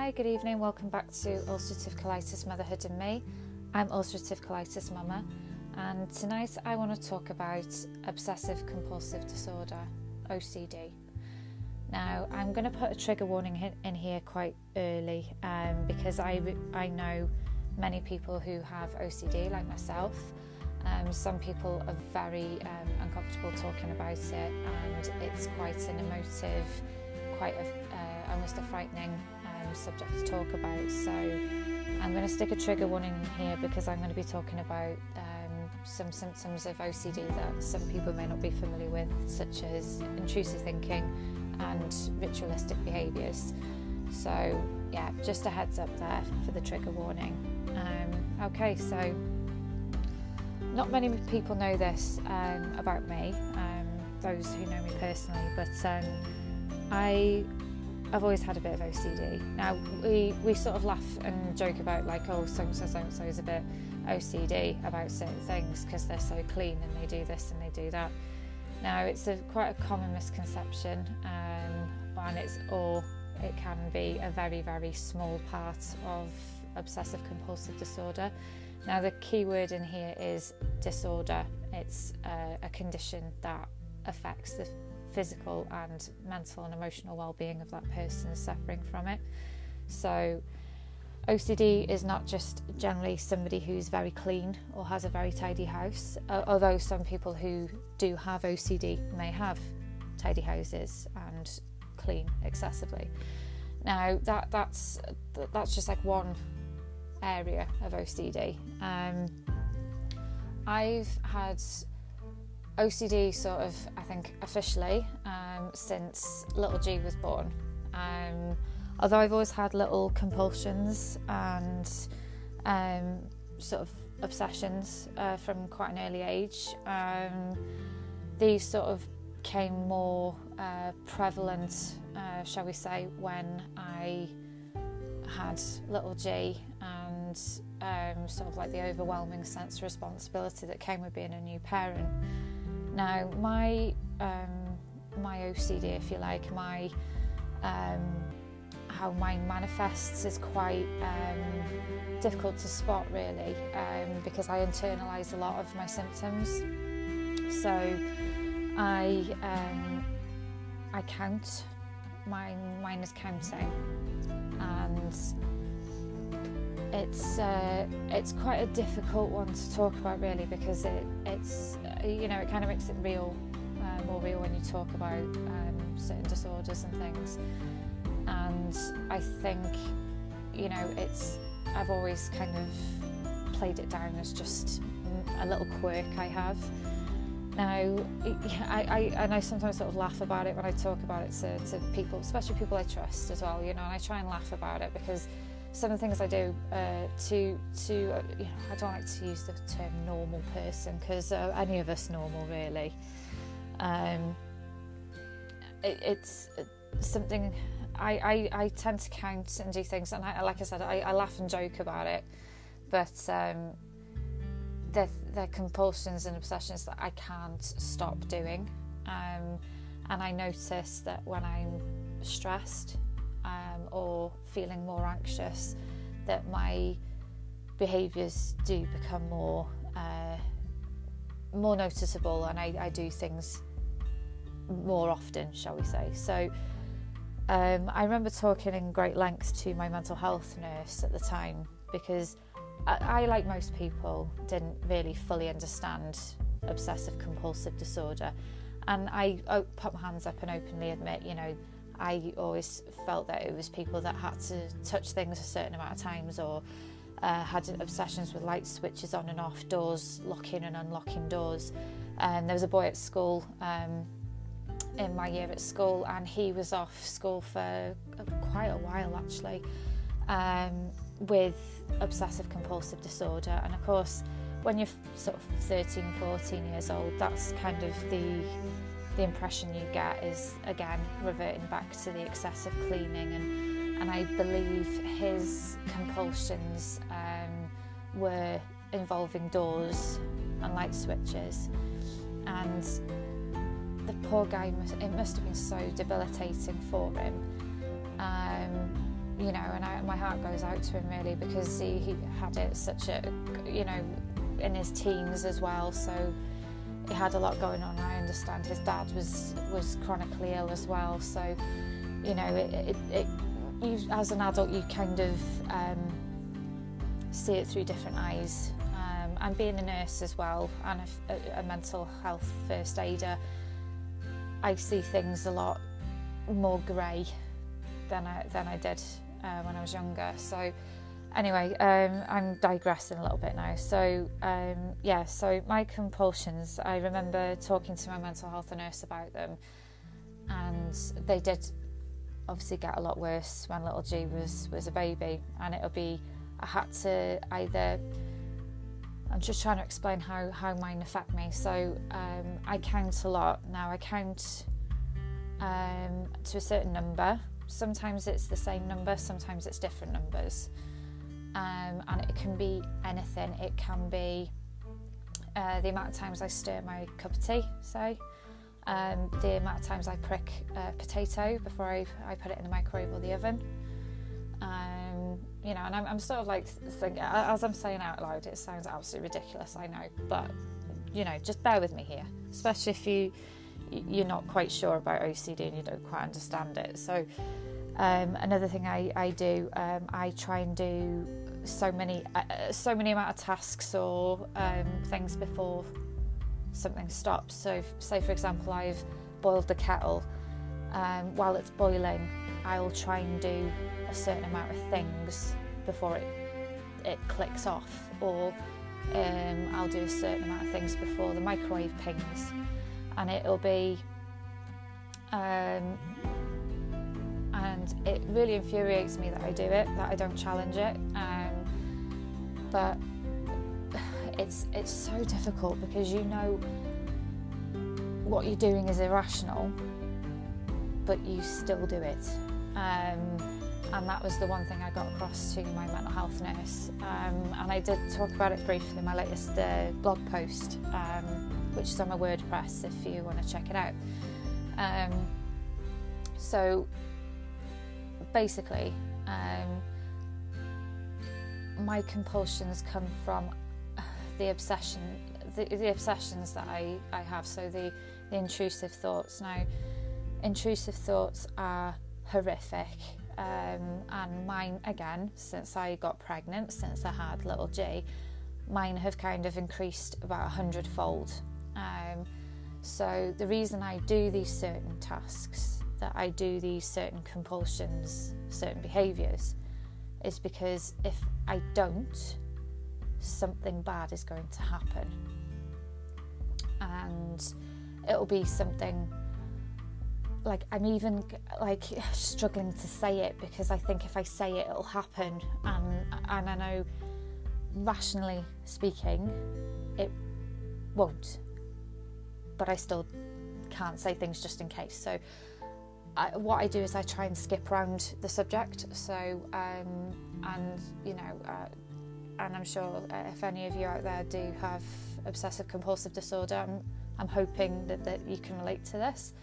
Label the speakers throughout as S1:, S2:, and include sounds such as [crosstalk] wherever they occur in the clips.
S1: Hi, good evening. Welcome back to Ulcerative Colitis Motherhood and Me. I'm Ulcerative Colitis Mama, and tonight I want to talk about obsessive compulsive disorder, OCD. Now, I'm going to put a trigger warning in here quite early um, because I, I know many people who have OCD, like myself. Um, some people are very um, uncomfortable talking about it, and it's quite an emotive, quite a, uh, almost a frightening subject to talk about. So I'm going to stick a trigger warning here because I'm going to be talking about um, some symptoms of OCD that some people may not be familiar with, such as intrusive thinking and ritualistic behaviours. So yeah, just a heads up there for the trigger warning. Um, okay, so not many people know this um, about me, um, those who know me personally, but um, I I've always had a bit of OCD. Now we we sort of laugh and joke about like oh so and so so and so is a bit OCD about certain things because they're so clean and they do this and they do that. Now it's a quite a common misconception, um, and it's or it can be a very very small part of obsessive compulsive disorder. Now the key word in here is disorder. It's uh, a condition that affects the physical and mental and emotional well-being of that person suffering from it. So OCD is not just generally somebody who's very clean or has a very tidy house, uh, although some people who do have OCD may have tidy houses and clean excessively. Now that that's that's just like one area of OCD. Um, I've had OCD sort of, I think, officially um, since little G was born. Um, although I've always had little compulsions and um, sort of obsessions uh, from quite an early age, um, these sort of came more uh, prevalent, uh, shall we say, when I had little G and um, sort of like the overwhelming sense of responsibility that came with being a new parent. Now, my um, my OCD, if you like, my um, how mine manifests is quite um, difficult to spot, really, um, because I internalise a lot of my symptoms. So, I um, I count. Mine mine is counting, and it's uh, it's quite a difficult one to talk about really because it it's you know it kind of makes it real uh, more real when you talk about um, certain disorders and things. And I think you know it's I've always kind of played it down as just a little quirk I have. Now I, I and I sometimes sort of laugh about it when I talk about it to, to people especially people I trust as well you know and I try and laugh about it because some of the things I do uh, to to uh, you know I don't like to use the term normal person because uh, any of us normal really. Um, it, it's something I, I, I tend to count and do things and I, like I said I, I laugh and joke about it, but um, they're, they're compulsions and obsessions that I can't stop doing. Um, and I notice that when I'm stressed um, or feeling more anxious, that my behaviours do become more uh, more noticeable, and I, I, do things more often, shall we say? So. Um, I remember talking in great length to my mental health nurse at the time because I, like most people, didn't really fully understand obsessive compulsive disorder. And I, I put my hands up and openly admit, you know, I always felt that it was people that had to touch things a certain amount of times or uh, had obsessions with light switches on and off, doors locking and unlocking doors. And there was a boy at school um, in my year at school, and he was off school for quite a while actually um, with obsessive compulsive disorder. And of course, when you're sort of 13, 14 years old, that's kind of the the impression you get is again reverting back to the excessive cleaning and and I believe his compulsions um, were involving doors and light switches and the poor guy must, it must have been so debilitating for him um, you know, and I, my heart goes out to him really because he, he had it such a, you know, in his teens as well. So he had a lot going on. I understand his dad was was chronically ill as well. So, you know, it, it, it you, as an adult, you kind of um, see it through different eyes. Um, and being a nurse as well, and a, a mental health first aider, I see things a lot more grey than I than I did uh, when I was younger. So anyway, um, I'm digressing a little bit now. So um, yeah, so my compulsions. I remember talking to my mental health nurse about them, and they did obviously get a lot worse when little G was was a baby, and it'll be I had to either. I'm just trying to explain how, how mine affect me. So um, I count a lot now. I count um, to a certain number. Sometimes it's the same number, sometimes it's different numbers. Um, and it can be anything. It can be uh, the amount of times I stir my cup of tea, say, um, the amount of times I prick a potato before I, I put it in the microwave or the oven. Um, you know, and I'm, I'm sort of like thinking, as I'm saying out loud, it sounds absolutely ridiculous, I know, but you know, just bear with me here, especially if you you're not quite sure about OCD and you don't quite understand it. So um, another thing I, I do, um, I try and do so many uh, uh, so many amount of tasks or um, things before something stops. So say for example I've boiled the kettle. Um, while it's boiling, I'll try and do a certain amount of things before it it clicks off, or um, I'll do a certain amount of things before the microwave pings and it'll be um, and it really infuriates me that I do it that I don't challenge it um, but it's it's so difficult because you know what you're doing is irrational but you still do it um, and that was the one thing I got across to my mental health nurse um, and I did talk about it briefly in my latest uh, blog post um, which is on my WordPress if you want to check it out. Um, so basically, um, my compulsions come from the obsession, the, the obsessions that I, I have. So the, the intrusive thoughts. Now, intrusive thoughts are horrific. Um, and mine again since I got pregnant since I had little G mine have kind of increased about a hundredfold um, so the reason I do these certain tasks, that I do these certain compulsions, certain behaviours, is because if I don't, something bad is going to happen. And it'll be something like I'm even like [laughs] struggling to say it because I think if I say it it'll happen and and I know rationally speaking it won't but I still can't say things just in case. So, I, what I do is I try and skip around the subject. So, um, and you know, uh, and I'm sure uh, if any of you out there do have obsessive compulsive disorder, I'm, I'm hoping that, that you can relate to this.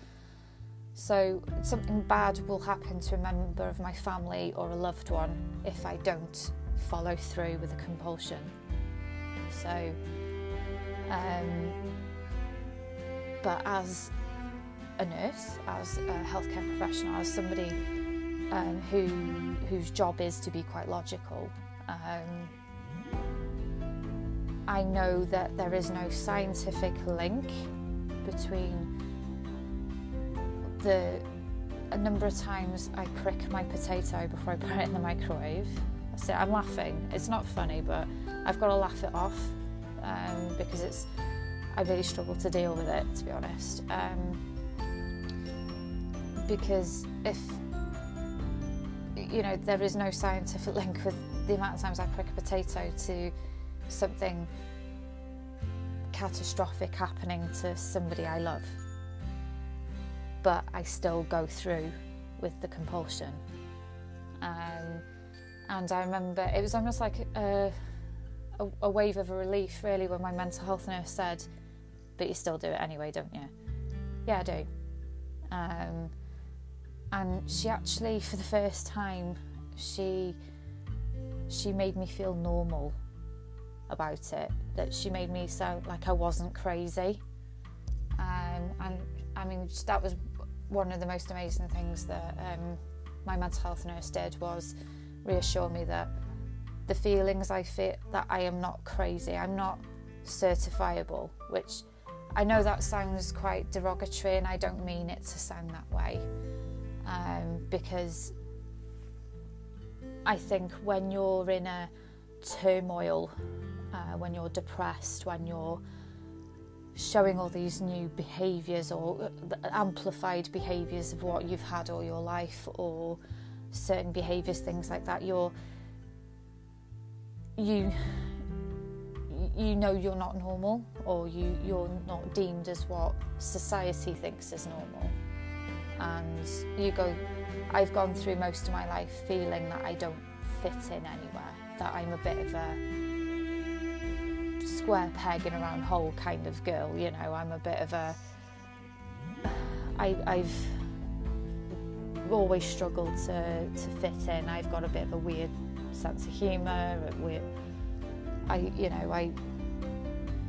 S1: So, something bad will happen to a member of my family or a loved one if I don't follow through with a compulsion. So, um, but as a nurse, as a healthcare professional, as somebody um, who whose job is to be quite logical, um, I know that there is no scientific link between the a number of times I prick my potato before I put it in the microwave. So I'm laughing. It's not funny, but I've got to laugh it off um, because it's I really struggle to deal with it, to be honest. Um, because if you know there is no scientific [laughs] link with the amount of times I prick a potato to something catastrophic happening to somebody I love, but I still go through with the compulsion. Um, and I remember it was almost like a, a, a wave of relief, really, when my mental health nurse said, but you still do it anyway, don't you? Yeah, I do. Um, and she actually, for the first time, she she made me feel normal about it. That she made me sound like I wasn't crazy. Um, and I mean that was one of the most amazing things that um, my mental health nurse did was reassure me that the feelings I feel that I am not crazy. I'm not certifiable, which I know that sounds quite derogatory, and I don't mean it to sound that way, um, because I think when you're in a turmoil, uh, when you're depressed, when you're showing all these new behaviours or uh, amplified behaviours of what you've had all your life, or certain behaviours, things like that, you're you you know you're not normal or you you're not deemed as what society thinks is normal and you go I've gone through most of my life feeling that I don't fit in anywhere that I'm a bit of a square peg in a round hole kind of girl you know I'm a bit of a I, I've always struggled to, to fit in. I've got a bit of a weird sense of humour I, you know, I,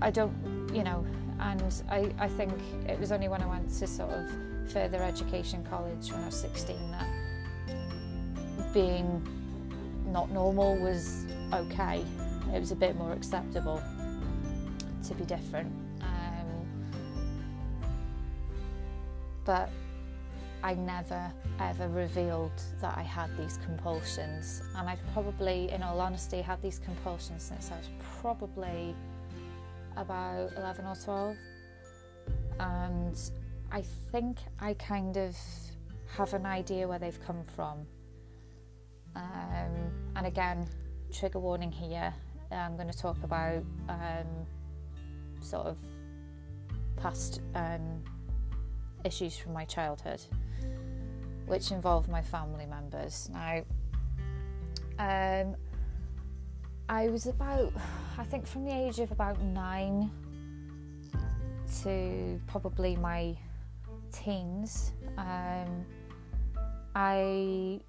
S1: I don't, you know, and I, I think it was only when I went to sort of further education college when I was 16 that being not normal was okay. It was a bit more acceptable to be different. Um, but I never ever revealed that I had these compulsions, and I've probably, in all honesty, had these compulsions since I was probably about 11 or 12. And I think I kind of have an idea where they've come from. Um, and again, trigger warning here. I'm going to talk about um, sort of past um, issues from my childhood which involved my family members. Now, um, I was about, I think, from the age of about nine to probably my teens, um, I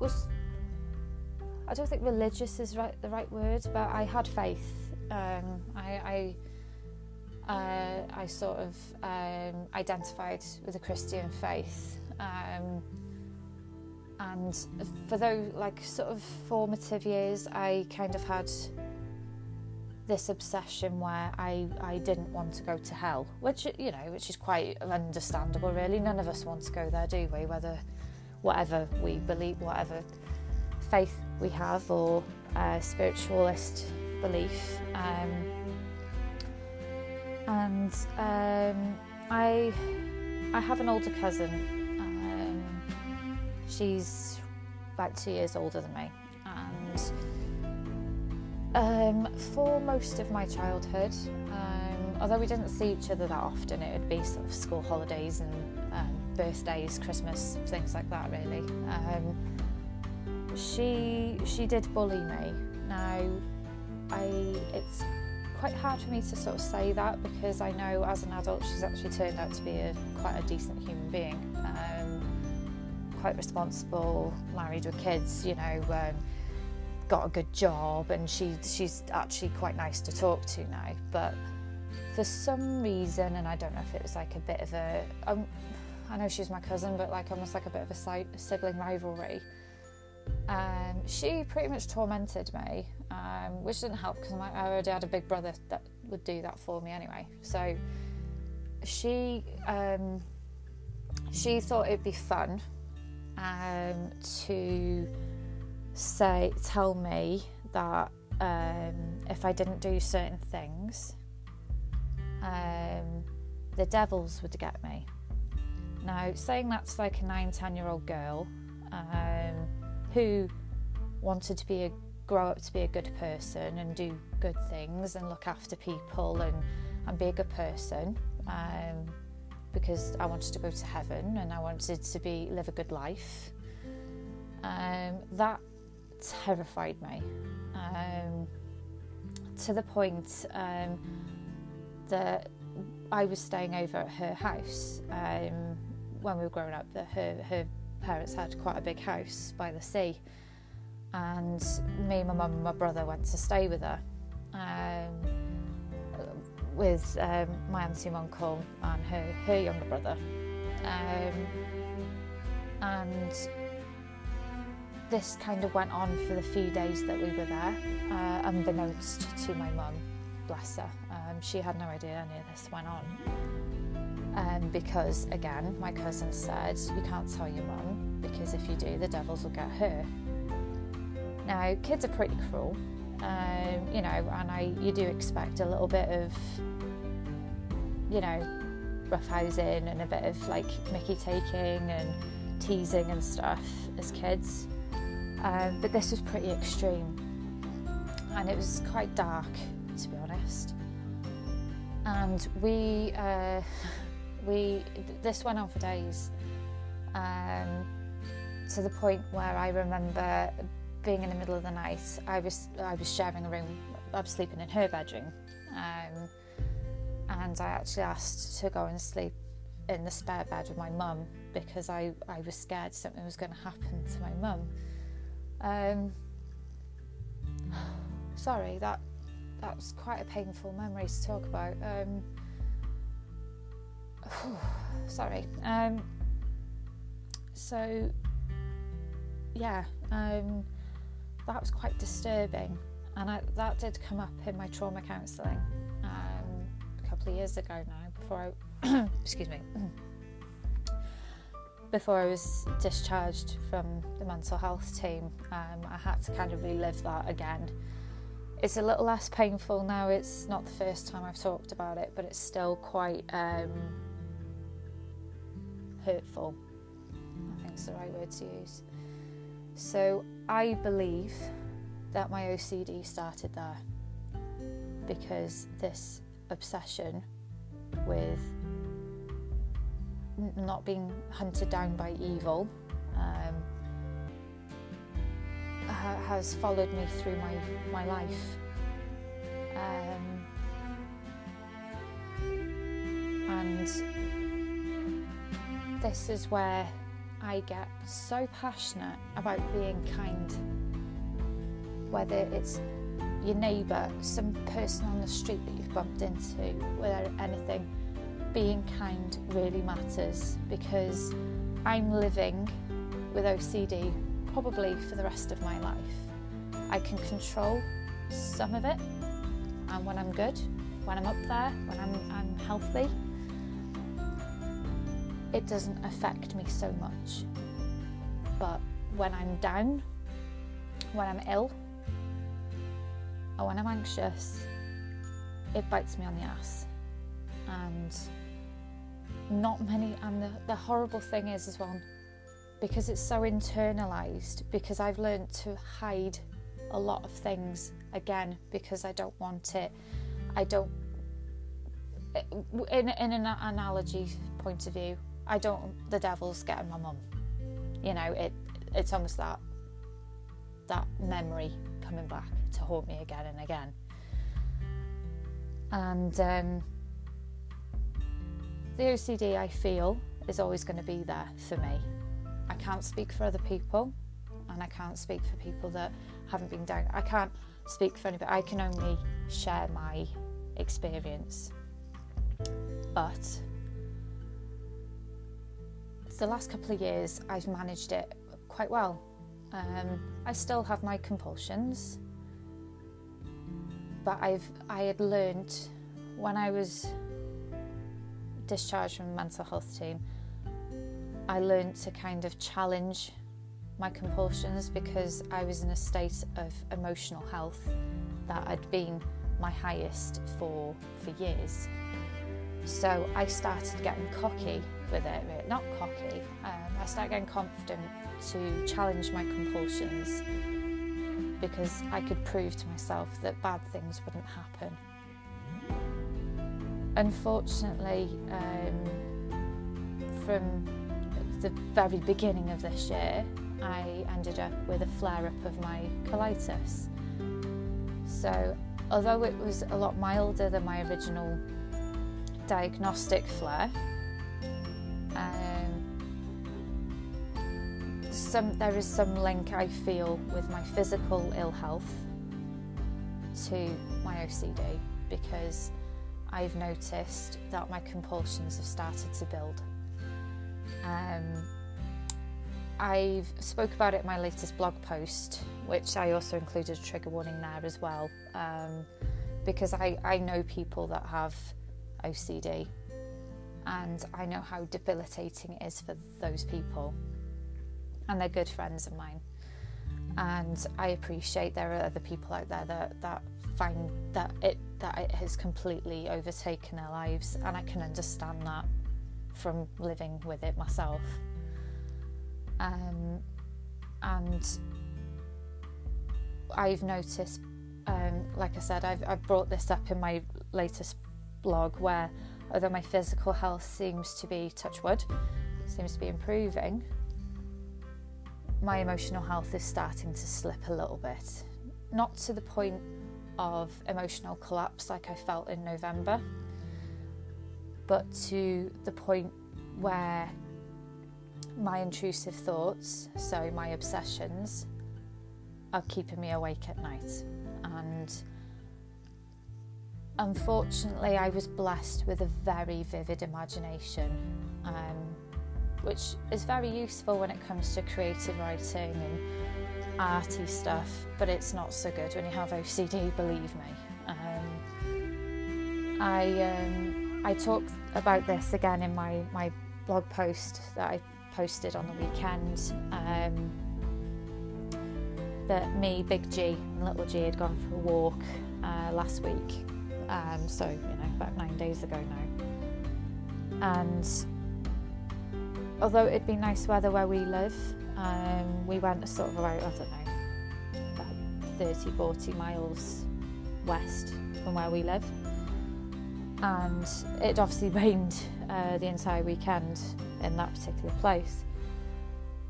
S1: was, I don't think religious is right, the right word, but I had faith. Um, I, I, uh, I sort of um, identified with a Christian faith. Um, and for those like sort of formative years I kind of had this obsession where I, I didn't want to go to hell which you know which is quite understandable really. None of us want to go there do we? Whether whatever we believe whatever faith we have or uh, spiritualist belief. Um, and um, I I have an older cousin. She's about two years older than me, and um, for most of my childhood, um, although we didn't see each other that often, it would be sort of school holidays and um, birthdays, Christmas, things like that. Really, um, she she did bully me. Now, I it's quite hard for me to sort of say that because I know as an adult she's actually turned out to be a quite a decent human being. Um, quite responsible, married with kids, you know, um, got a good job, and she she's actually quite nice to talk to now. But for some reason, and I don't know if it was like a bit of a, um, I know she's my cousin, but like almost like a bit of a sibling rivalry. Um, she pretty much tormented me, um, which didn't help because I already had a big brother that would do that for me anyway. So she um, she thought it'd be fun um, to say tell me that um, if I didn't do certain things, um, the devils would get me. Now, saying that's like a nine, ten year old girl um, who wanted to be a grow up to be a good person and do good things and look after people and, and be a good person. Um, because I wanted to go to heaven and I wanted to be live a good life. Um, that terrified me um, to the point um, that I was staying over at her house um, when we were growing up. That her her parents had quite a big house by the sea, and me, my mum, and my brother went to stay with her. Um, with um, my auntie and uncle and her, her younger brother. Um, and this kind of went on for the few days that we were there, uh, unbeknownst to my mum, bless her. Um, she had no idea any of this went on. Um, because, again, my cousin said, You can't tell your mum because if you do, the devils will get her. Now, kids are pretty cruel, um, you know, and I you do expect a little bit of, you know, roughhousing and a bit of like Mickey taking and teasing and stuff as kids. Um, but this was pretty extreme, and it was quite dark, to be honest. And we uh, [laughs] we this went on for days, um, to the point where I remember being in the middle of the night, I was I was sharing a room. I was sleeping in her bedroom, um, and I actually asked to go and sleep in the spare bed with my mum because I, I was scared something was going to happen to my mum. Um, sorry, that that was quite a painful memory to talk about. Um, [sighs] sorry. Um, so yeah. Um, that was quite disturbing. And I, that did come up in my trauma counselling um, a couple of years ago now, before I, [coughs] excuse me, before I was discharged from the mental health team. Um, I had to kind of relive that again. It's a little less painful now. It's not the first time I've talked about it, but it's still quite um, hurtful. I think it's the right word to use. So I believe that my OCD started there because this obsession with not being hunted down by evil um, ha- has followed me through my, my life. Um, and this is where I get so passionate about being kind. Whether it's your neighbour, some person on the street that you've bumped into, whether anything, being kind really matters because I'm living with OCD probably for the rest of my life. I can control some of it, and when I'm good, when I'm up there, when I'm, I'm healthy, it doesn't affect me so much. But when I'm down, when I'm ill, or when I'm anxious, it bites me on the ass. And not many, and the, the horrible thing is as well, because it's so internalized, because I've learned to hide a lot of things again because I don't want it. I don't, in, in an analogy point of view, I don't. The devil's getting my mum. You know, it. It's almost that that memory coming back to haunt me again and again. And um, the OCD, I feel, is always going to be there for me. I can't speak for other people, and I can't speak for people that haven't been down. I can't speak for anybody. I can only share my experience. But the last couple of years, I've managed it quite well. Um, I still have my compulsions, but I've I had learned when I was discharged from mental health team. I learned to kind of challenge my compulsions because I was in a state of emotional health that had been my highest for for years. So I started getting cocky with it, not cocky. Um, I started getting confident to challenge my compulsions because I could prove to myself that bad things wouldn't happen. Unfortunately, um, from the very beginning of this year, I ended up with a flare up of my colitis. So, although it was a lot milder than my original diagnostic flare, some there is some link I feel with my physical ill health to my OCD because I've noticed that my compulsions have started to build. Um, I've spoke about it in my latest blog post, which I also included a trigger warning there as well, um, because I, I know people that have OCD and I know how debilitating it is for those people. And they're good friends of mine. And I appreciate there are other people out there that, that find that it that it has completely overtaken their lives and I can understand that from living with it myself. Um, and I've noticed, um, like I said, I've, I've brought this up in my latest blog where although my physical health seems to be, touch wood, seems to be improving, my emotional health is starting to slip a little bit. Not to the point of emotional collapse like I felt in November, but to the point where my intrusive thoughts, so my obsessions, are keeping me awake at night. And unfortunately, I was blessed with a very vivid imagination, um, which is very useful when it comes to creative writing and arty stuff, but it's not so good when you have OCD, believe me. Um, I um, I talk about this again in my, my blog post that I posted on the weekend. Um, that me, Big G, and Little G had gone for a walk uh, last week. Um, so, you know, about nine days ago now. And although it'd be nice weather where we live, um, we went sort of about, I don't know, about 30, 40 miles west from where we live. And it obviously [laughs] rained uh, the entire weekend in that particular place.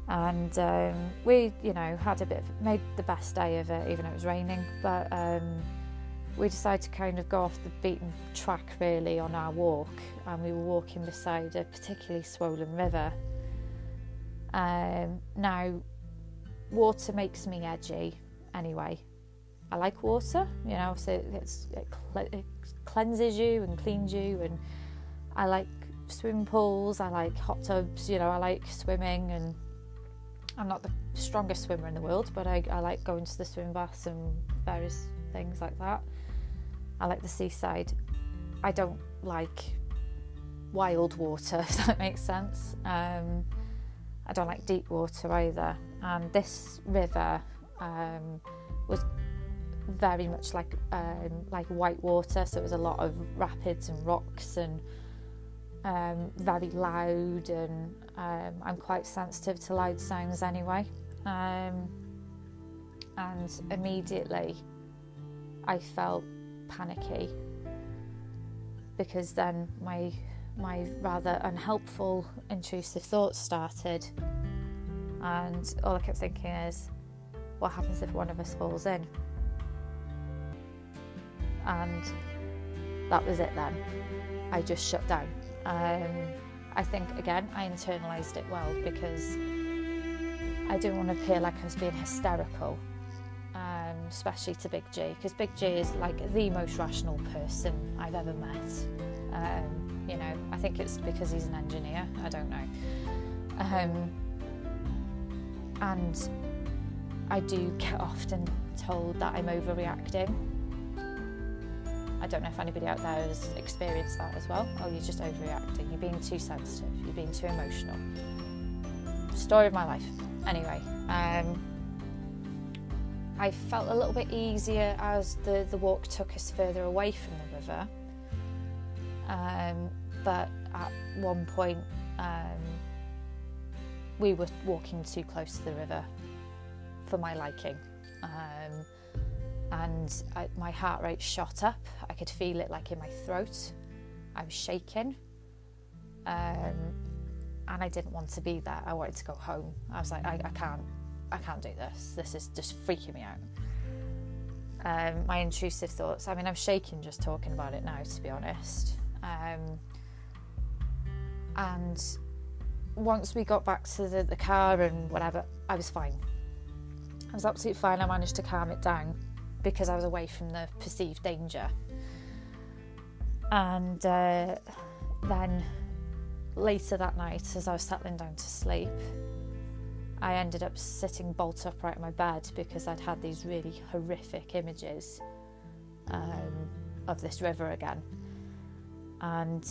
S1: And um, we, you know, had a bit, of, made the best day of it, even though it was raining. But um, we decided to kind of go off the beaten track really on our walk. And we were walking beside a particularly swollen river um, now, water makes me edgy anyway. I like water, you know, so it, it cleanses you and cleans you, and I like swimming pools, I like hot tubs, you know, I like swimming, and I'm not the strongest swimmer in the world, but I, I like going to the swim baths and various things like that. I like the seaside. I don't like wild water, [laughs] if that makes sense. Um, I don't like deep water either. And this river um, was very much like um, like white water, so it was a lot of rapids and rocks and um, very loud. And um, I'm quite sensitive to loud sounds anyway. Um, and immediately, I felt panicky because then my my rather unhelpful, intrusive thoughts started. And all I kept thinking is, what happens if one of us falls in? And that was it then. I just shut down. Um, I think, again, I internalized it well because I didn't want to appear like I was being hysterical, um, especially to Big G, because Big G is like the most rational person I've ever met. Um, you know, I think it's because he's an engineer. I don't know. Um, and I do get often told that I'm overreacting. I don't know if anybody out there has experienced that as well. Oh, you're just overreacting. You're being too sensitive. You're being too emotional. Story of my life. Anyway, um, I felt a little bit easier as the, the walk took us further away from the river. Um, but at one point, um, we were walking too close to the river for my liking. Um, and I, my heart rate shot up. I could feel it like in my throat. I was shaking. Um, and I didn't want to be there. I wanted to go home. I was like, I, I can't, I can't do this. This is just freaking me out. Um, my intrusive thoughts. I mean, I'm shaking just talking about it now, to be honest. Um, and once we got back to the, the car and whatever, I was fine. I was absolutely fine. I managed to calm it down because I was away from the perceived danger. And uh, then later that night, as I was settling down to sleep, I ended up sitting bolt upright in my bed because I'd had these really horrific images um, of this river again. And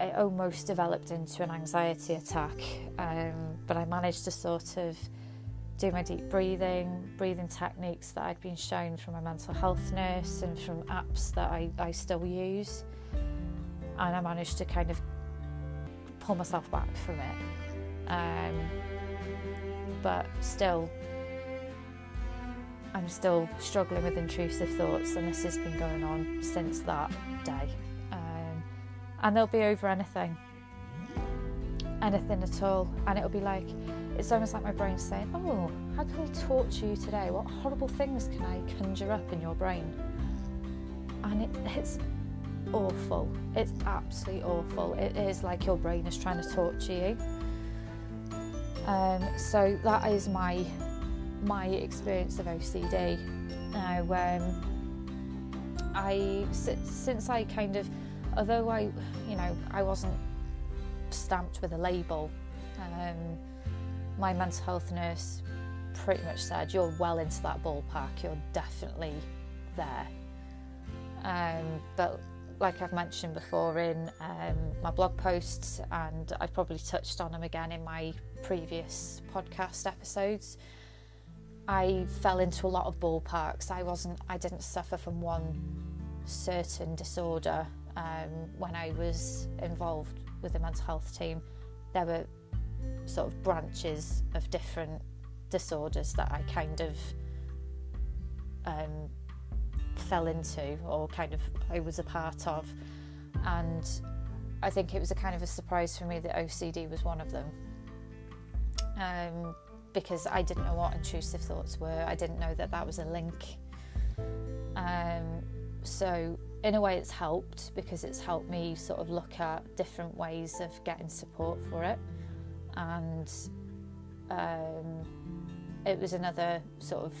S1: it almost developed into an anxiety attack, um, but I managed to sort of do my deep breathing, breathing techniques that I'd been shown from my mental health nurse and from apps that I, I still use. And I managed to kind of pull myself back from it. Um, but still, I'm still struggling with intrusive thoughts, and this has been going on since that day. And they'll be over anything, anything at all, and it'll be like it's almost like my brain saying, "Oh, how can I torture you today? What horrible things can I conjure up in your brain?" And it, it's awful. It's absolutely awful. It is like your brain is trying to torture you. Um, so that is my my experience of OCD. Now, um, I since I kind of, although I, you know, I wasn't stamped with a label. Um, my mental health nurse pretty much said, "You're well into that ballpark. You're definitely there." Um, but like I've mentioned before in um, my blog posts, and I've probably touched on them again in my previous podcast episodes, I fell into a lot of ballparks. I wasn't, I didn't suffer from one certain disorder um, when I was involved with the mental health team. There were sort of branches of different disorders that I kind of um, fell into or kind of I was a part of. And I think it was a kind of a surprise for me that OCD was one of them. Um, because I didn't know what intrusive thoughts were, I didn't know that that was a link. Um, so, in a way, it's helped because it's helped me sort of look at different ways of getting support for it. And um, it was another sort of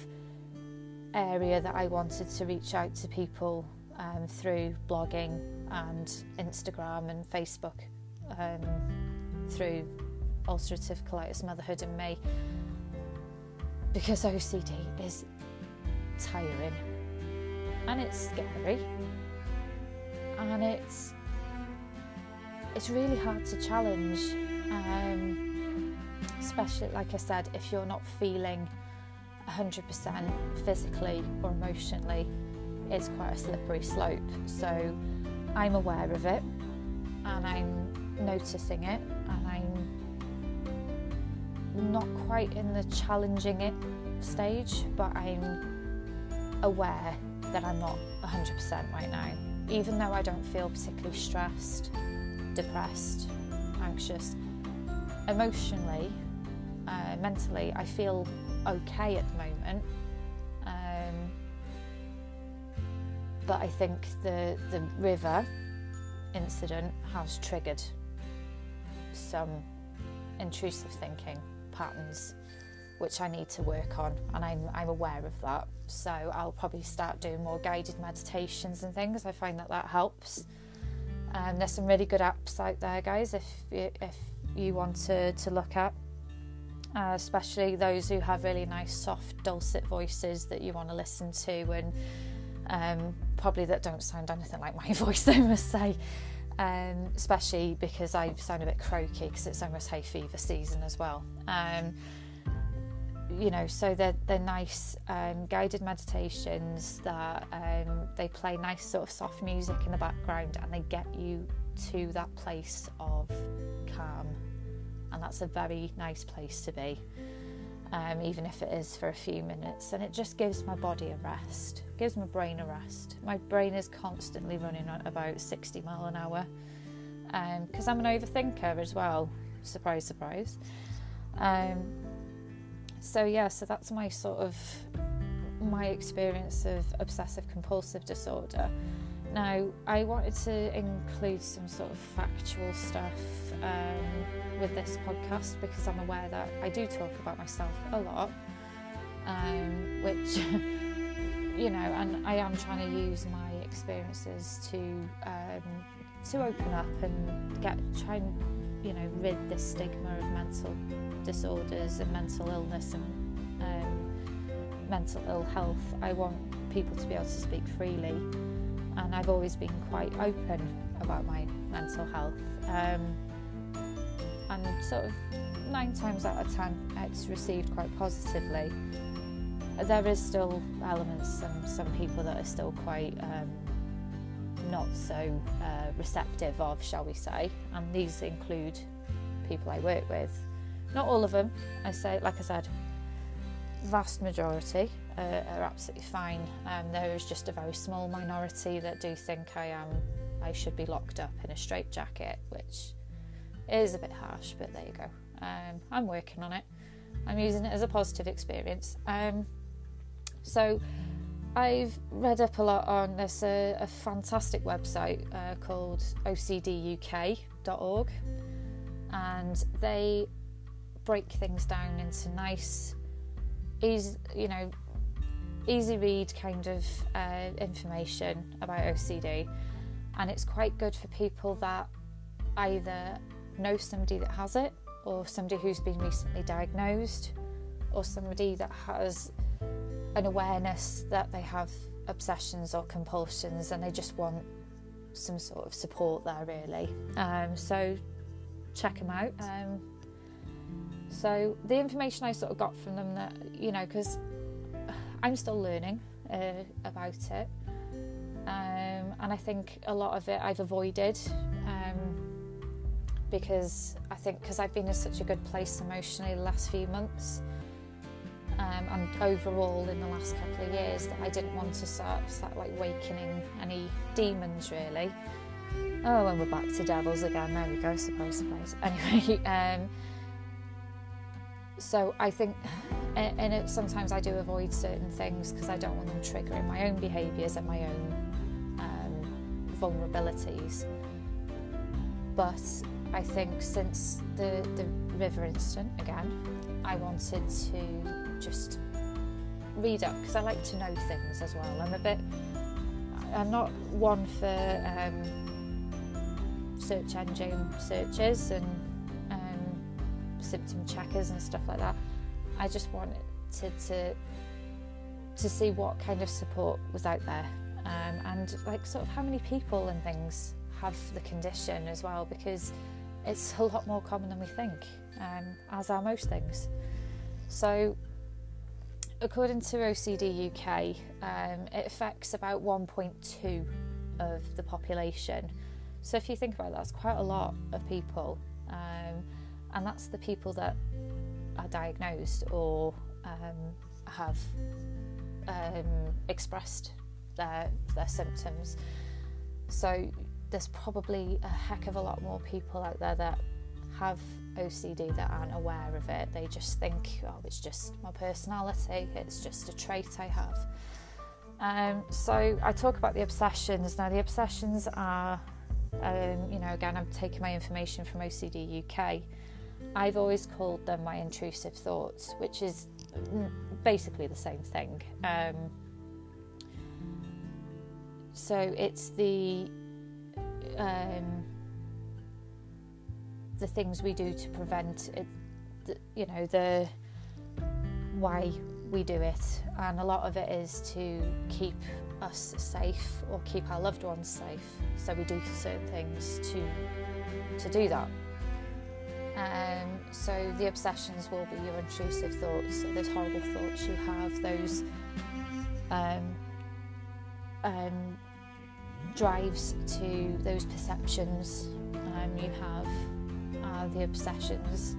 S1: area that I wanted to reach out to people um, through blogging and Instagram and Facebook um, through ulcerative colitis motherhood and me because OCD is tiring and it's scary and it's it's really hard to challenge um, especially like I said if you're not feeling 100% physically or emotionally, it's quite a slippery slope. So I'm aware of it and I'm noticing it and I'm not quite in the challenging it stage, but I'm aware that I'm not 100% right now. Even though I don't feel particularly stressed, depressed, anxious, emotionally, uh, mentally, I feel okay at the moment. Um, but I think the the river incident has triggered some intrusive thinking patterns which I need to work on and I'm, I'm aware of that so I'll probably start doing more guided meditations and things I find that that helps um, there's some really good apps out there guys if if you want to, to look at uh, especially those who have really nice, soft, dulcet voices that you want to listen to, and um, probably that don't sound anything like my [laughs] voice, I must say. Um, especially because I sound a bit croaky because it's almost hay fever season as well. Um, you know, so they're, they're nice um, guided meditations that um, they play nice sort of soft music in the background and they get you to that place of calm and that's a very nice place to be, um, even if it is for a few minutes. And it just gives my body a rest, gives my brain a rest. My brain is constantly running at about 60 mile an hour because um, I'm an overthinker as well. Surprise, surprise. Um, so yeah, so that's my sort of my experience of obsessive compulsive disorder. Now, I wanted to include some sort of factual stuff um, with this podcast because I'm aware that I do talk about myself a lot, um, which, [laughs] you know, and I am trying to use my experiences to um, to open up and get try and you know rid this stigma of mental disorders and mental illness and um, mental ill health. I want people to be able to speak freely, and I've always been quite open about my mental health. Um, and sort of nine times out of ten, it's received quite positively. There is still elements and some people that are still quite um, not so uh, receptive of, shall we say, and these include people I work with. Not all of them, I say, like I said, vast majority uh, are absolutely fine. Um, there is just a very small minority that do think I am, I should be locked up in a straitjacket, which is a bit harsh, but there you go. Um, I'm working on it. I'm using it as a positive experience. Um, so I've read up a lot on this a, a fantastic website uh, called OCDUK.org, and they break things down into nice, easy, you know, easy read kind of uh, information about OCD, and it's quite good for people that either know somebody that has it, or somebody who's been recently diagnosed, or somebody that has an awareness that they have obsessions or compulsions and they just want some sort of support there, really. Um, so check them out. Um, so the information I sort of got from them that you know because I'm still learning uh, about it, um, and I think a lot of it I've avoided um, because I think because I've been in such a good place emotionally the last few months um, and overall in the last couple of years that I didn't want to start, like wakening any demons really. Oh, and we're back to devils again. There we go. Surprise, surprise. [laughs] Anyway, um, so I think, and it, sometimes I do avoid certain things because I don't want them triggering my own behaviours and my own um, vulnerabilities. But I think since the the river incident again, I wanted to just read up because I like to know things as well. I'm a bit, I'm not one for um, search engine searches and symptom checkers and stuff like that. I just wanted to, to to see what kind of support was out there um, and like sort of how many people and things have the condition as well because it's a lot more common than we think um, as are most things so according to OCD UK, um, it affects about 1.2 of the population. So if you think about that, that's quite a lot of people, um, and that's the people that are diagnosed or um, have um, expressed their their symptoms. So there's probably a heck of a lot more people out there that have OCD that aren't aware of it. They just think, oh, it's just my personality, it's just a trait I have. Um, so I talk about the obsessions. Now, the obsessions are, um, you know, again, I'm taking my information from OCD UK. I've always called them my intrusive thoughts, which is basically the same thing. Um, so it's the um, the things we do to prevent it, the, you know, the why we do it. And a lot of it is to keep us safe or keep our loved ones safe. So we do certain things to to do that. Um, so the obsessions will be your intrusive thoughts, those horrible thoughts you have, those um, um, drives to those perceptions um, you have are the obsessions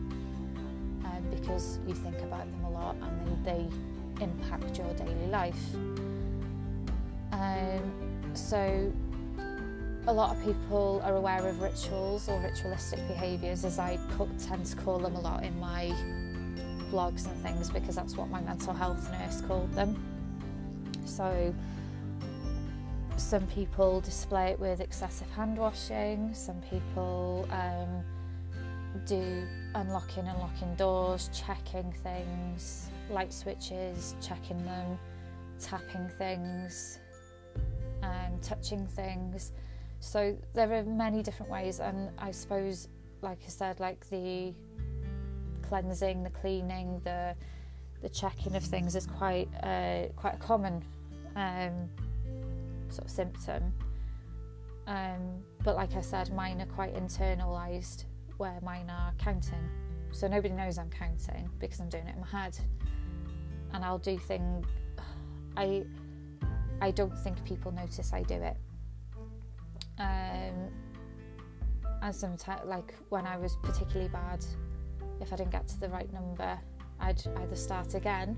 S1: um, because you think about them a lot and they, they impact your daily life. Um, so, a lot of people are aware of rituals or ritualistic behaviours, as I tend to call them a lot in my blogs and things, because that's what my mental health nurse called them. So, some people display it with excessive hand washing, some people um, do unlocking and locking doors, checking things, light switches, checking them, tapping things, um, touching things. So there are many different ways, and I suppose, like I said, like the cleansing, the cleaning, the the checking of things is quite uh, quite a common um, sort of symptom. Um, but like I said, mine are quite internalized, where mine are counting. So nobody knows I'm counting because I'm doing it in my head, and I'll do things. I I don't think people notice I do it. Um, and sometimes, like when I was particularly bad, if I didn't get to the right number, I'd either start again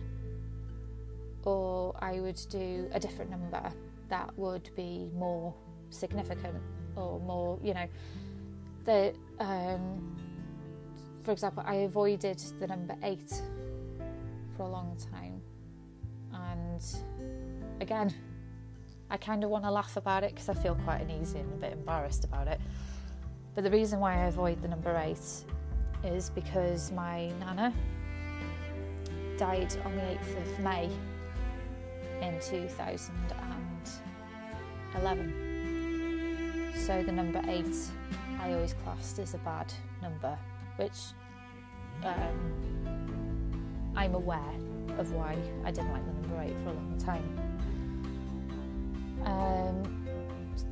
S1: or I would do a different number that would be more significant or more, you know, the um, for example, I avoided the number eight for a long time, and again, I kind of want to laugh about it because I feel quite uneasy and a bit embarrassed about it. But the reason why I avoid the number eight is because my nana died on the 8th of May in 2011. So the number eight I always classed as a bad number, which um, I'm aware of why I didn't like the number eight for a long time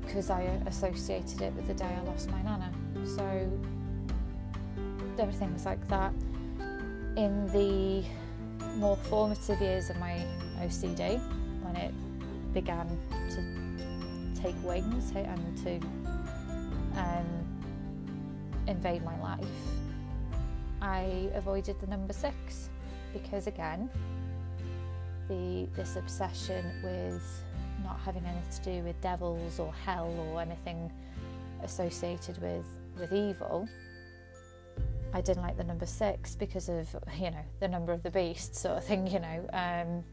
S1: because um, I associated it with the day I lost my nana. So were things like that. In the more formative years of my OCD, when it began to take wings and to um, invade my life, I avoided the number six because again, the this obsession with not having anything to do with devils or hell or anything associated with with evil. I didn't like the number six because of you know the number of the beast sort of thing, you know. Um,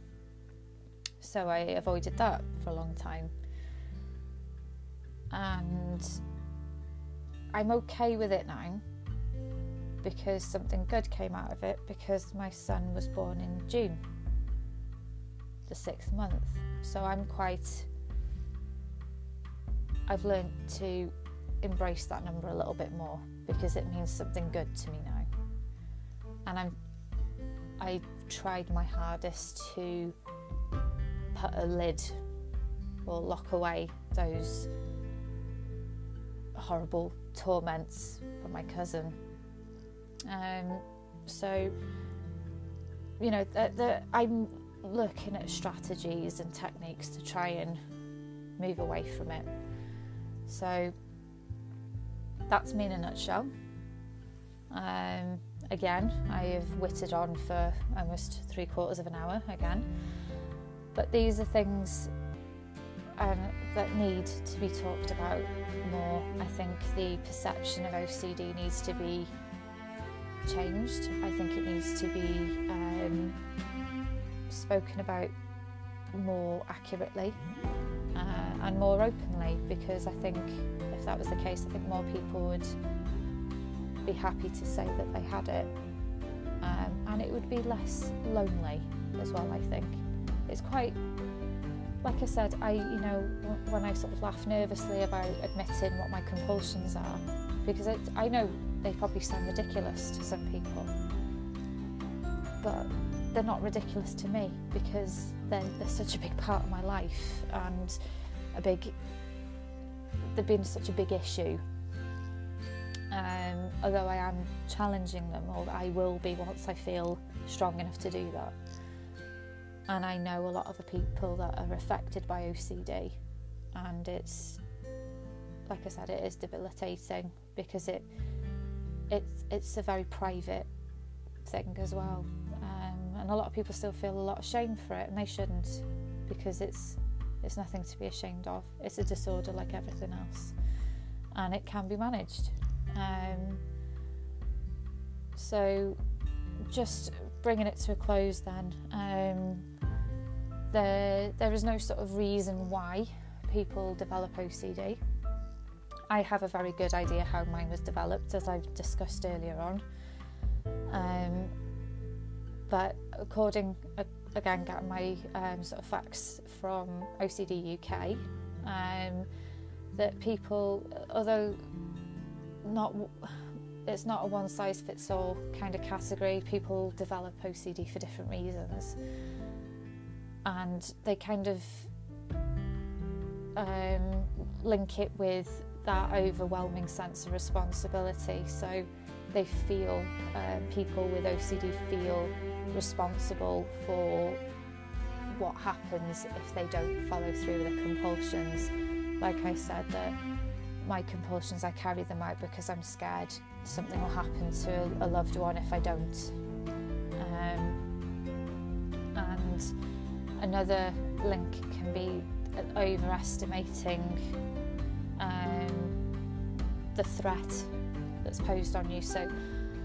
S1: so I avoided that for a long time, and I'm okay with it now because something good came out of it because my son was born in June, the sixth month. So I'm quite. I've learned to embrace that number a little bit more because it means something good to me now. And I'm. I tried my hardest to put a lid or lock away those horrible torments from my cousin. Um, so, you know, the, the, I'm looking at strategies and techniques to try and move away from it. So that's me in a nutshell. Um, again, I have witted on for almost three quarters of an hour again. But these are things um, that need to be talked about more. I think the perception of OCD needs to be changed. I think it needs to be um, spoken about more accurately uh, and more openly because I think if that was the case, I think more people would be happy to say that they had it um, and it would be less lonely as well. I think it's quite like I said, I you know when I sort of laugh nervously about admitting what my compulsions are because it, I know they probably sound ridiculous to some people, but they're not ridiculous to me because they're, they're such a big part of my life and a big they've been such a big issue. Um, although I am challenging them or I will be once I feel strong enough to do that. And I know a lot of the people that are affected by OCD and it's like I said it is debilitating because it it's it's a very private thing as well and a lot of people still feel a lot of shame for it and they shouldn't because it's it's nothing to be ashamed of. It's a disorder like everything else and it can be managed. Um, so just bringing it to a close then um, there there is no sort of reason why people develop OCD I have a very good idea how mine was developed, as I've discussed earlier on. Um, but according, again, getting my um, sort of facts from OCD UK, um, that people, although not, it's not a one size fits all kind of category. People develop OCD for different reasons, and they kind of um, link it with that overwhelming sense of responsibility. So they feel, uh, people with OCD feel responsible for what happens if they don't follow through with the compulsions. Like I said, that my compulsions, I carry them out because I'm scared something will happen to a loved one if I don't. Um, and another link can be overestimating the threat that's posed on you. So,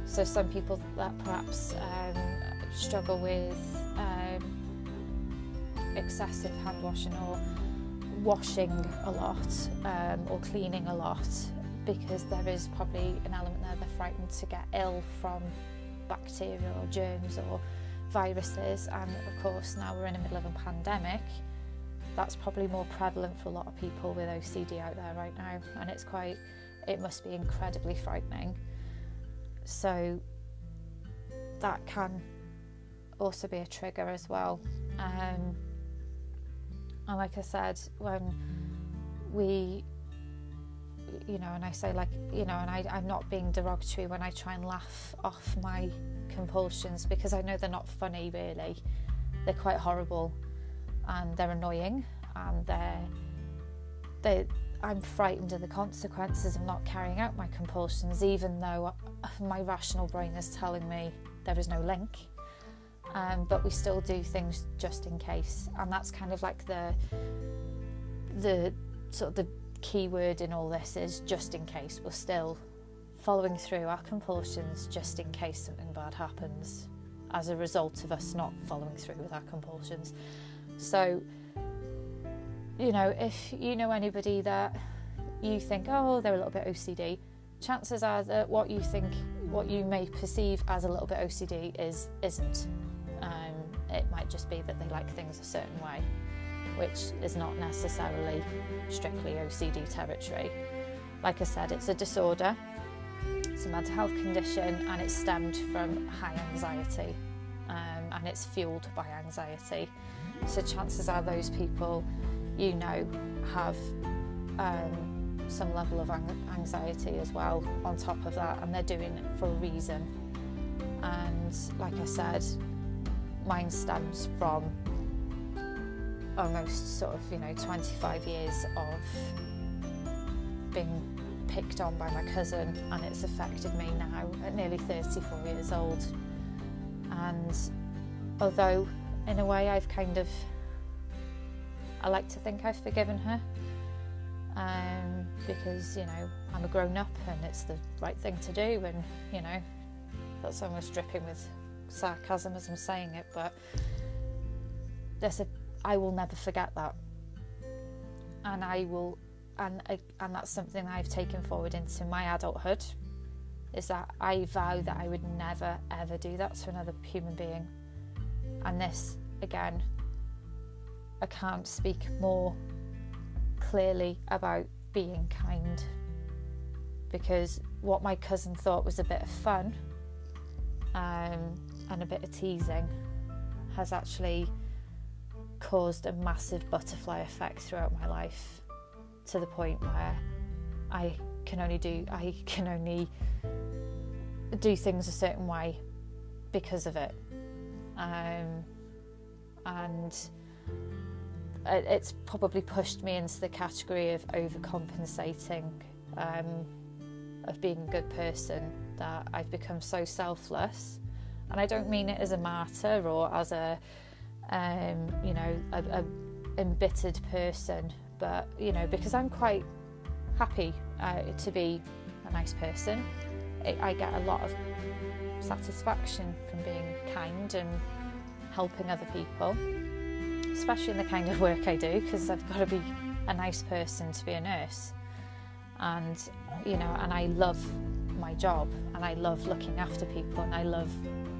S1: so some people that perhaps um, struggle with um, excessive hand washing or washing a lot um, or cleaning a lot because there is probably an element there they're frightened to get ill from bacteria or germs or viruses and of course now we're in the middle of a pandemic that's probably more prevalent for a lot of people with OCD out there right now and it's quite it must be incredibly frightening. So that can also be a trigger as well. Um, and like I said when we you know and I say like you know and I, I'm not being derogatory when I try and laugh off my compulsions because I know they're not funny really. They're quite horrible and they're annoying and they're they I'm frightened of the consequences of not carrying out my compulsions even though my rational brain is telling me there is no link. Um, but we still do things just in case. And that's kind of like the the sort of the key word in all this is just in case. We're still following through our compulsions just in case something bad happens as a result of us not following through with our compulsions. So, you know, if you know anybody that you think, oh, they're a little bit OCD, chances are that what you think, what you may perceive as a little bit OCD is isn't. Um, it might just be that they like things a certain way, which is not necessarily strictly OCD territory. Like I said, it's a disorder, it's a mental health condition, and it's stemmed from high anxiety, um, and it's fueled by anxiety. So chances are those people you know have um, some level of anxiety as well on top of that, and they're doing it for a reason. And like I said, mine stems from almost sort of you know 25 years of being picked on by my cousin and it's affected me now at nearly 34 years old and although in a way, I've kind of. I like to think I've forgiven her um, because, you know, I'm a grown up and it's the right thing to do, and, you know, that's almost dripping with sarcasm as I'm saying it, but there's a. I will never forget that. And I will. And, and that's something I've taken forward into my adulthood is that I vow that I would never ever do that to another human being and this, again, I can't speak more clearly about being kind because what my cousin thought was a bit of fun um, and a bit of teasing has actually caused a massive butterfly effect throughout my life to the point where I can only do I can only do things a certain way because of it. Um, and it's probably pushed me into the category of overcompensating, um, of being a good person, that I've become so selfless. And I don't mean it as a martyr or as a, um, you know, a, a embittered person, but you know, because I'm quite happy uh, to be a nice person. It, I get a lot of satisfaction from being kind and helping other people, especially in the kind of work I do, because I've got to be a nice person to be a nurse. and you know and I love my job and I love looking after people and I love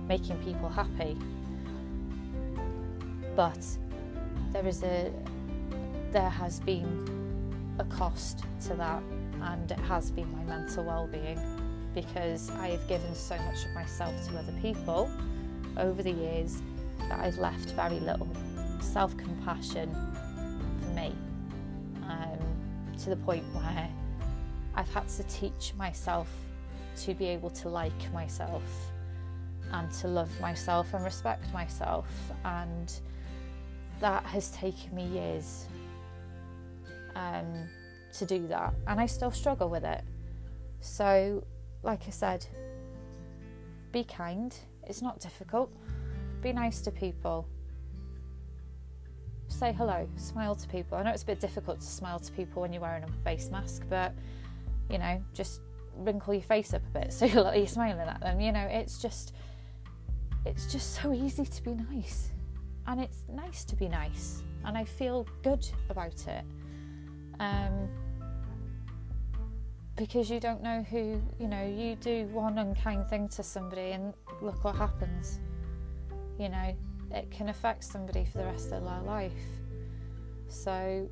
S1: making people happy but there is a there has been a cost to that and it has been my mental well-being because I have given so much of myself to other people over the years that I've left very little self-compassion for me um, to the point where I've had to teach myself to be able to like myself and to love myself and respect myself and that has taken me years um, to do that, and I still struggle with it. So, like I said, be kind. It's not difficult. Be nice to people. Say hello, smile to people. I know it's a bit difficult to smile to people when you're wearing a face mask, but you know, just wrinkle your face up a bit [laughs] so you're smiling at them. You know, it's just it's just so easy to be nice and it's nice to be nice, and I feel good about it. Um, because you don't know who, you know, you do one unkind thing to somebody and look what happens. You know, it can affect somebody for the rest of their life. So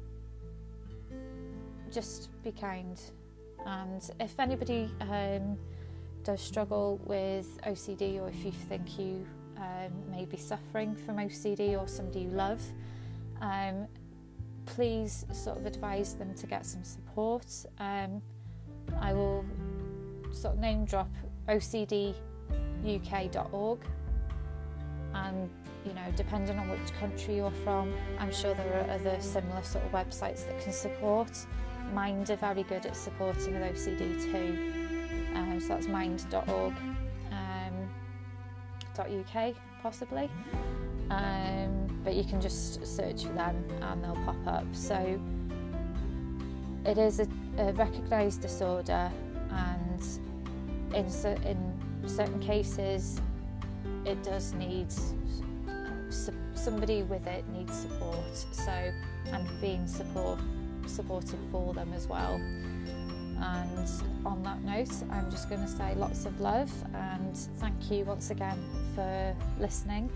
S1: just be kind. And if anybody um, does struggle with OCD or if you think you um, may be suffering from OCD or somebody you love, um, please sort of advise them to get some support. Um, I will sort of name drop OCDUK.org, and you know, depending on which country you're from, I'm sure there are other similar sort of websites that can support. Mind are very good at supporting with OCD too. Um, so that's mind.org uk possibly. Um, but you can just search for them and they'll pop up. So it is a, a recognised disorder, and in, in certain cases, it does need somebody with it needs support. So and being support supported for them as well. And on that note, I'm just going to say lots of love and thank you once again for listening.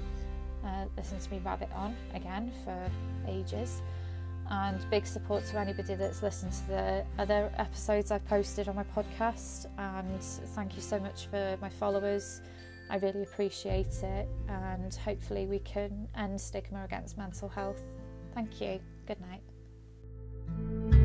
S1: Uh, listen to me rabbit on again for ages. And big support to anybody that's listened to the other episodes I've posted on my podcast. And thank you so much for my followers. I really appreciate it, and hopefully, we can end stigma against mental health. Thank you. Good night.